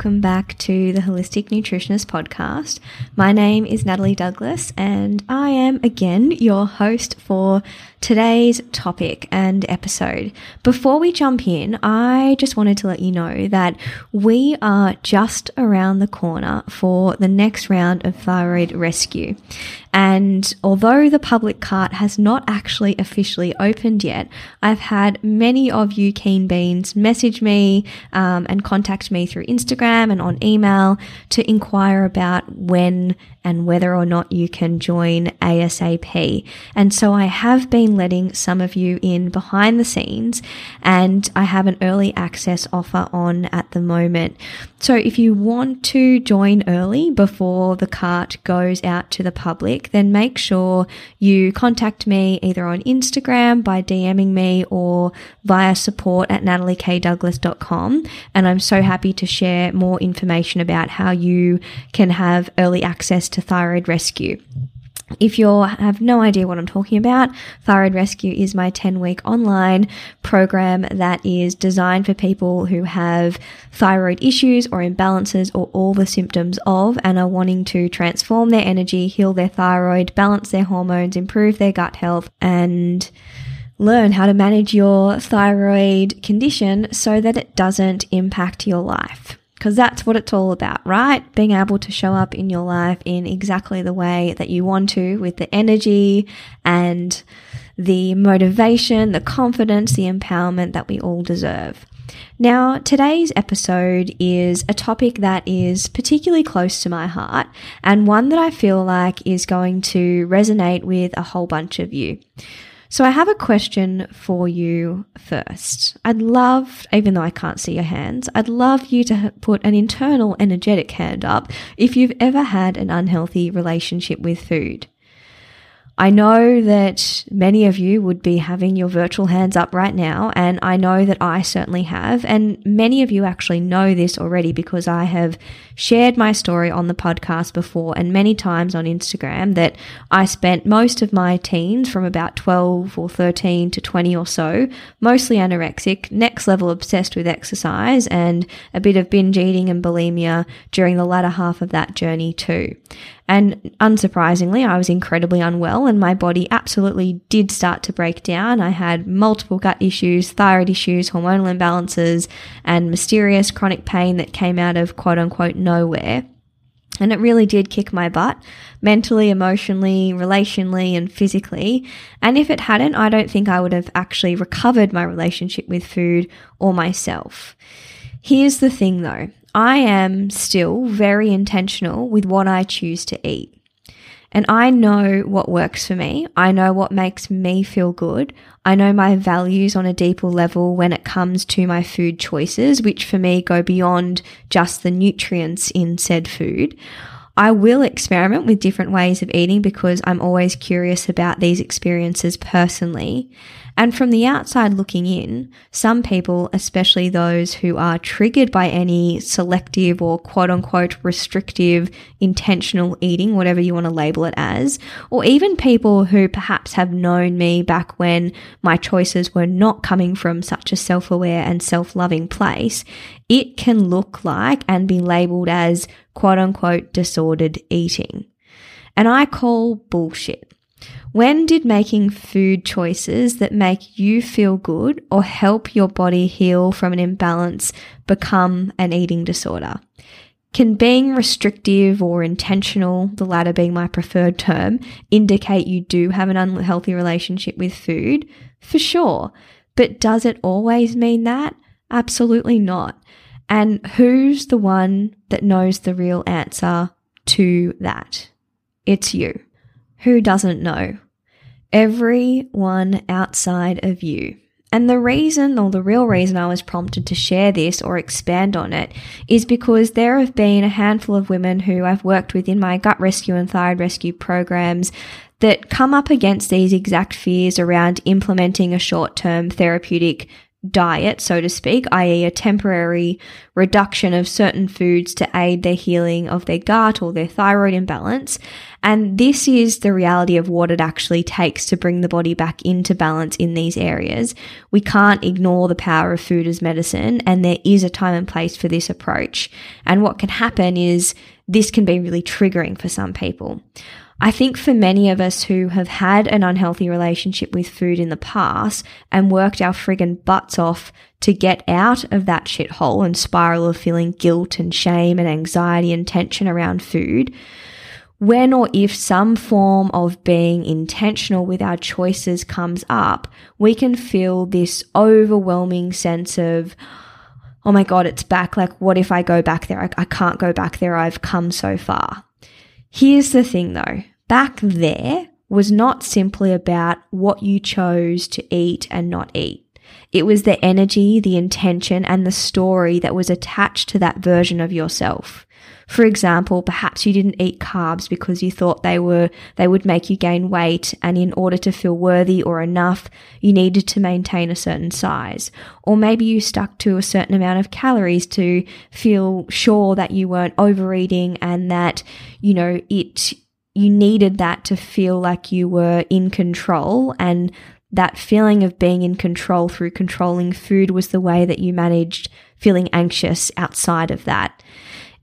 Welcome back to the Holistic Nutritionist Podcast. My name is Natalie Douglas, and I am again your host for today's topic and episode. Before we jump in, I just wanted to let you know that we are just around the corner for the next round of thyroid rescue. And although the public cart has not actually officially opened yet, I've had many of you keen beans message me um, and contact me through Instagram and on email to inquire about when and whether or not you can join ASAP. And so I have been letting some of you in behind the scenes and I have an early access offer on at the moment. So if you want to join early before the cart goes out to the public, then make sure you contact me either on Instagram by DMing me or via support at nataliekdouglas.com. And I'm so happy to share more information about how you can have early access to Thyroid Rescue. If you have no idea what I'm talking about, Thyroid Rescue is my 10 week online program that is designed for people who have thyroid issues or imbalances or all the symptoms of and are wanting to transform their energy, heal their thyroid, balance their hormones, improve their gut health, and learn how to manage your thyroid condition so that it doesn't impact your life because that's what it's all about, right? Being able to show up in your life in exactly the way that you want to with the energy and the motivation, the confidence, the empowerment that we all deserve. Now, today's episode is a topic that is particularly close to my heart and one that I feel like is going to resonate with a whole bunch of you. So I have a question for you first. I'd love, even though I can't see your hands, I'd love you to put an internal energetic hand up if you've ever had an unhealthy relationship with food. I know that many of you would be having your virtual hands up right now, and I know that I certainly have. And many of you actually know this already because I have shared my story on the podcast before and many times on Instagram that I spent most of my teens from about 12 or 13 to 20 or so, mostly anorexic, next level obsessed with exercise, and a bit of binge eating and bulimia during the latter half of that journey too. And unsurprisingly, I was incredibly unwell and my body absolutely did start to break down. I had multiple gut issues, thyroid issues, hormonal imbalances, and mysterious chronic pain that came out of quote unquote nowhere. And it really did kick my butt mentally, emotionally, relationally, and physically. And if it hadn't, I don't think I would have actually recovered my relationship with food or myself. Here's the thing though. I am still very intentional with what I choose to eat. And I know what works for me. I know what makes me feel good. I know my values on a deeper level when it comes to my food choices, which for me go beyond just the nutrients in said food. I will experiment with different ways of eating because I'm always curious about these experiences personally. And from the outside looking in, some people, especially those who are triggered by any selective or quote unquote restrictive intentional eating, whatever you want to label it as, or even people who perhaps have known me back when my choices were not coming from such a self aware and self loving place, it can look like and be labeled as quote unquote disordered eating. And I call bullshit. When did making food choices that make you feel good or help your body heal from an imbalance become an eating disorder? Can being restrictive or intentional, the latter being my preferred term, indicate you do have an unhealthy relationship with food? For sure. But does it always mean that? Absolutely not. And who's the one that knows the real answer to that? It's you. Who doesn't know? Everyone outside of you. And the reason, or the real reason I was prompted to share this or expand on it, is because there have been a handful of women who I've worked with in my gut rescue and thyroid rescue programs that come up against these exact fears around implementing a short term therapeutic diet, so to speak, i.e., a temporary reduction of certain foods to aid their healing of their gut or their thyroid imbalance. And this is the reality of what it actually takes to bring the body back into balance in these areas. We can't ignore the power of food as medicine, and there is a time and place for this approach. And what can happen is this can be really triggering for some people. I think for many of us who have had an unhealthy relationship with food in the past and worked our friggin' butts off to get out of that shithole and spiral of feeling guilt and shame and anxiety and tension around food, when or if some form of being intentional with our choices comes up, we can feel this overwhelming sense of, oh my God, it's back. Like, what if I go back there? I, I can't go back there. I've come so far. Here's the thing though back there was not simply about what you chose to eat and not eat. It was the energy, the intention, and the story that was attached to that version of yourself. For example, perhaps you didn't eat carbs because you thought they were, they would make you gain weight. And in order to feel worthy or enough, you needed to maintain a certain size. Or maybe you stuck to a certain amount of calories to feel sure that you weren't overeating and that, you know, it, you needed that to feel like you were in control and that feeling of being in control through controlling food was the way that you managed feeling anxious outside of that.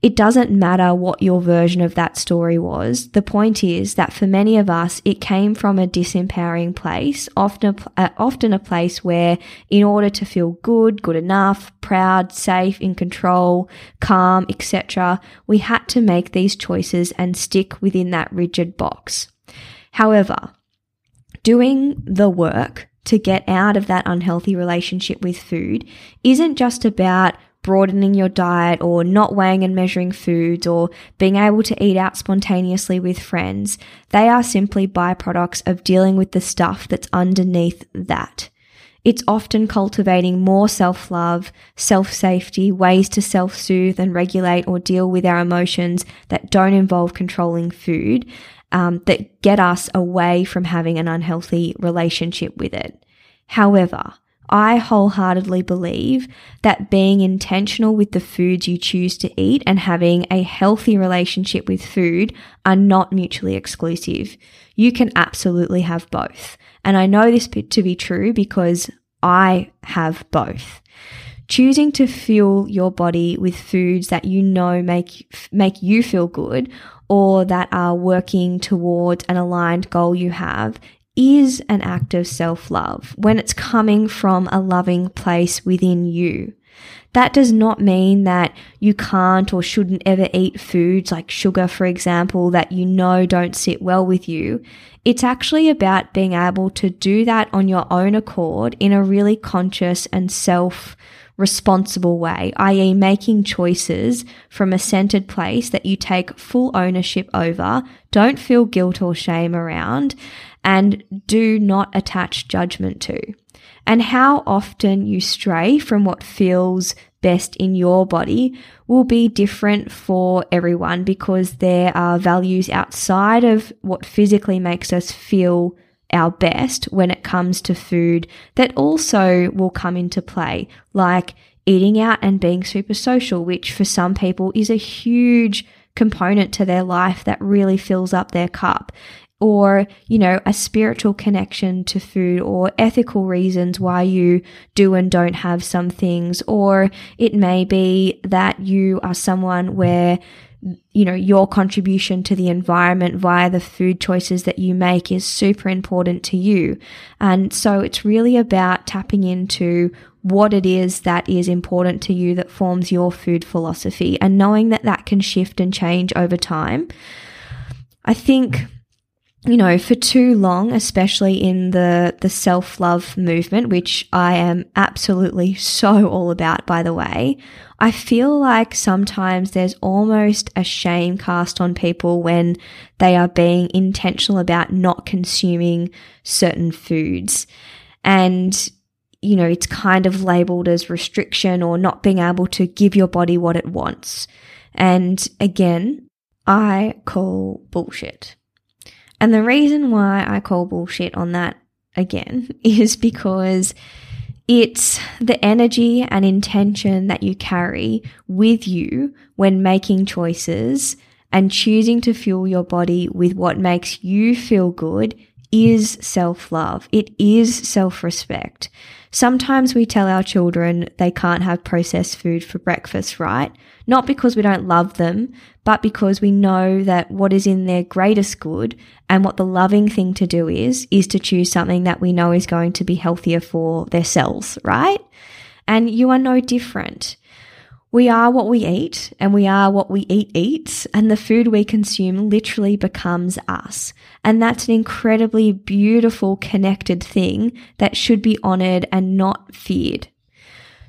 It doesn't matter what your version of that story was. The point is that for many of us, it came from a disempowering place, often a, uh, often a place where in order to feel good, good enough, proud, safe, in control, calm, etc., we had to make these choices and stick within that rigid box. However, doing the work to get out of that unhealthy relationship with food isn't just about broadening your diet or not weighing and measuring foods or being able to eat out spontaneously with friends. They are simply byproducts of dealing with the stuff that's underneath that. It's often cultivating more self love, self safety, ways to self soothe and regulate or deal with our emotions that don't involve controlling food, um, that get us away from having an unhealthy relationship with it. However, I wholeheartedly believe that being intentional with the foods you choose to eat and having a healthy relationship with food are not mutually exclusive. You can absolutely have both. And I know this to be true because I have both. Choosing to fuel your body with foods that you know make, make you feel good or that are working towards an aligned goal you have is an act of self love when it's coming from a loving place within you. That does not mean that you can't or shouldn't ever eat foods like sugar, for example, that you know don't sit well with you. It's actually about being able to do that on your own accord in a really conscious and self responsible way, i.e., making choices from a centered place that you take full ownership over, don't feel guilt or shame around, and do not attach judgment to. And how often you stray from what feels best in your body will be different for everyone because there are values outside of what physically makes us feel our best when it comes to food that also will come into play, like eating out and being super social, which for some people is a huge component to their life that really fills up their cup or, you know, a spiritual connection to food or ethical reasons why you do and don't have some things. Or it may be that you are someone where, you know, your contribution to the environment via the food choices that you make is super important to you. And so it's really about tapping into what it is that is important to you that forms your food philosophy and knowing that that can shift and change over time. I think you know, for too long, especially in the, the self love movement, which I am absolutely so all about, by the way, I feel like sometimes there's almost a shame cast on people when they are being intentional about not consuming certain foods. And, you know, it's kind of labeled as restriction or not being able to give your body what it wants. And again, I call bullshit. And the reason why I call bullshit on that again is because It's the energy and intention that you carry with you when making choices and choosing to fuel your body with what makes you feel good is self love. It is self respect. Sometimes we tell our children they can't have processed food for breakfast, right? Not because we don't love them, but because we know that what is in their greatest good and what the loving thing to do is, is to choose something that we know is going to be healthier for their cells, right? And you are no different. We are what we eat and we are what we eat eats and the food we consume literally becomes us. And that's an incredibly beautiful connected thing that should be honored and not feared.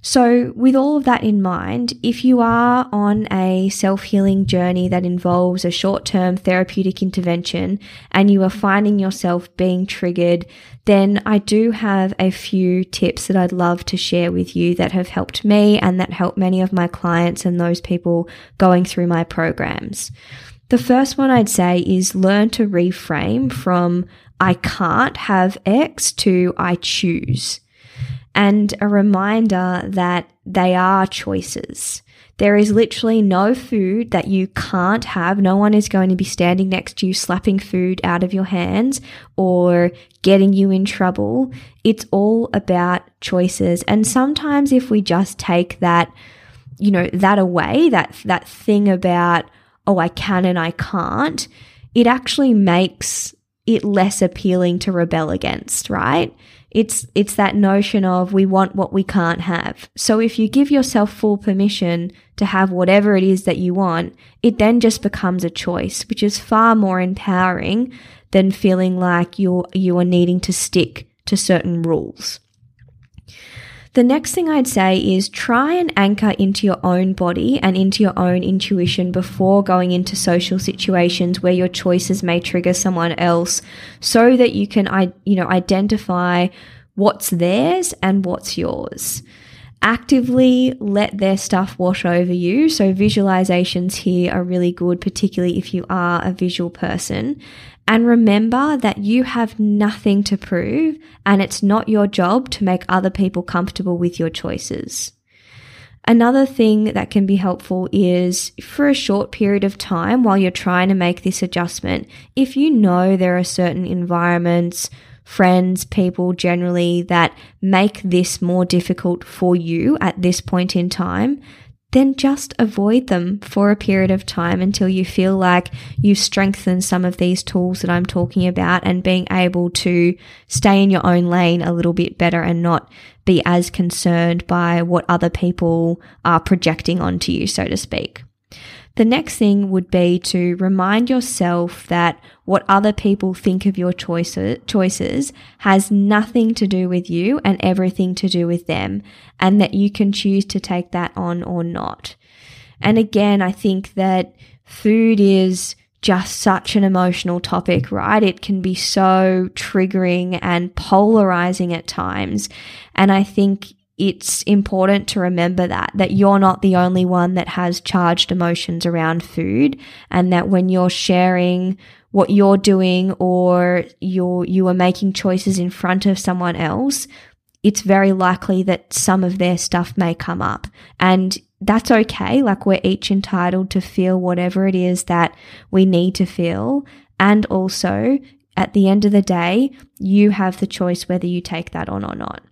So, with all of that in mind, if you are on a self healing journey that involves a short term therapeutic intervention and you are finding yourself being triggered, then I do have a few tips that I'd love to share with you that have helped me and that help many of my clients and those people going through my programs. The first one I'd say is learn to reframe from I can't have X to I choose and a reminder that they are choices. There is literally no food that you can't have. No one is going to be standing next to you slapping food out of your hands or getting you in trouble. It's all about choices. And sometimes if we just take that, you know, that away, that, that thing about, oh, I can and I can't, it actually makes it less appealing to rebel against, right? It's, it's that notion of we want what we can't have. So if you give yourself full permission to have whatever it is that you want, it then just becomes a choice, which is far more empowering than feeling like you're, you are needing to stick to certain rules. The next thing I'd say is try and anchor into your own body and into your own intuition before going into social situations where your choices may trigger someone else so that you can, you know, identify what's theirs and what's yours. Actively let their stuff wash over you. So visualizations here are really good, particularly if you are a visual person. And remember that you have nothing to prove and it's not your job to make other people comfortable with your choices. Another thing that can be helpful is for a short period of time while you're trying to make this adjustment, if you know there are certain environments, friends, people generally that make this more difficult for you at this point in time, then just avoid them for a period of time until you feel like you've strengthened some of these tools that I'm talking about and being able to stay in your own lane a little bit better and not be as concerned by what other people are projecting onto you, so to speak. The next thing would be to remind yourself that what other people think of your choices, choices has nothing to do with you and everything to do with them, and that you can choose to take that on or not. And again, I think that food is just such an emotional topic, right? It can be so triggering and polarizing at times. And I think it's important to remember that, that you're not the only one that has charged emotions around food and that when you're sharing what you're doing or you're, you are making choices in front of someone else, it's very likely that some of their stuff may come up and that's okay. Like we're each entitled to feel whatever it is that we need to feel. And also at the end of the day, you have the choice whether you take that on or not.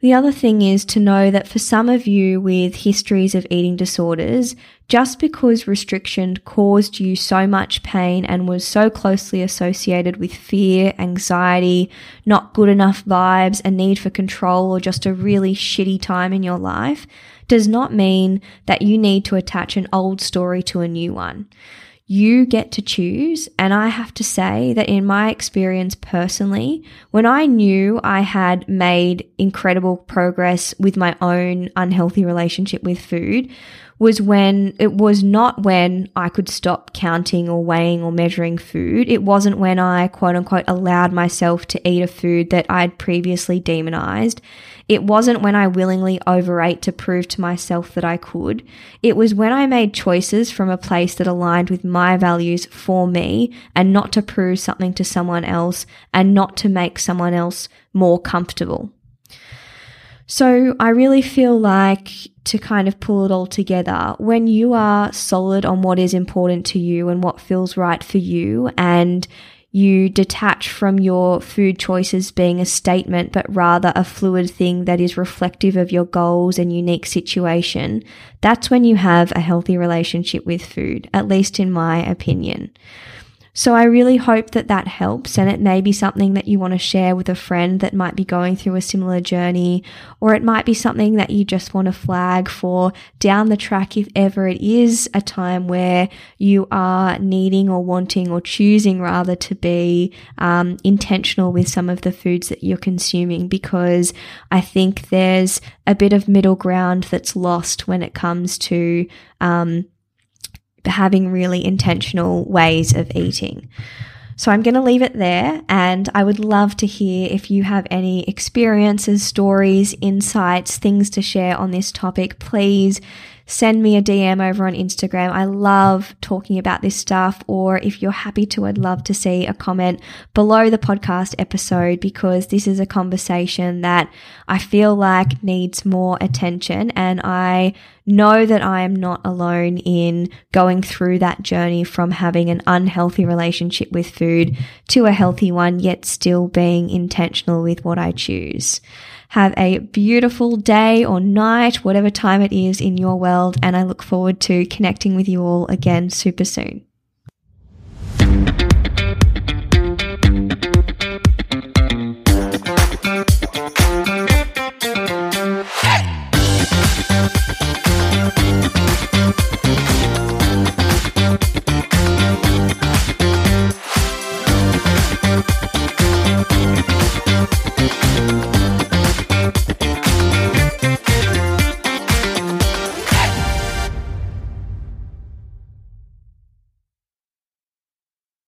The other thing is to know that for some of you with histories of eating disorders, just because restriction caused you so much pain and was so closely associated with fear, anxiety, not good enough vibes, a need for control, or just a really shitty time in your life, does not mean that you need to attach an old story to a new one. You get to choose. And I have to say that in my experience personally, when I knew I had made incredible progress with my own unhealthy relationship with food, was when it was not when I could stop counting or weighing or measuring food. It wasn't when I quote unquote allowed myself to eat a food that I'd previously demonized. It wasn't when I willingly overate to prove to myself that I could. It was when I made choices from a place that aligned with my values for me and not to prove something to someone else and not to make someone else more comfortable. So I really feel like to kind of pull it all together, when you are solid on what is important to you and what feels right for you, and you detach from your food choices being a statement, but rather a fluid thing that is reflective of your goals and unique situation, that's when you have a healthy relationship with food, at least in my opinion. So I really hope that that helps and it may be something that you want to share with a friend that might be going through a similar journey, or it might be something that you just want to flag for down the track if ever it is a time where you are needing or wanting or choosing rather to be um, intentional with some of the foods that you're consuming because I think there's a bit of middle ground that's lost when it comes to um, having really intentional ways of eating. So I'm going to leave it there and I would love to hear if you have any experiences, stories, insights, things to share on this topic. Please send me a DM over on Instagram. I love talking about this stuff. Or if you're happy to, I'd love to see a comment below the podcast episode because this is a conversation that I feel like needs more attention. And I know that I am not alone in going through that journey from having an unhealthy relationship with food to a healthy one, yet still being intentional with what I choose. Have a beautiful day or night, whatever time it is in your world, and I look forward to connecting with you all again super soon. Thank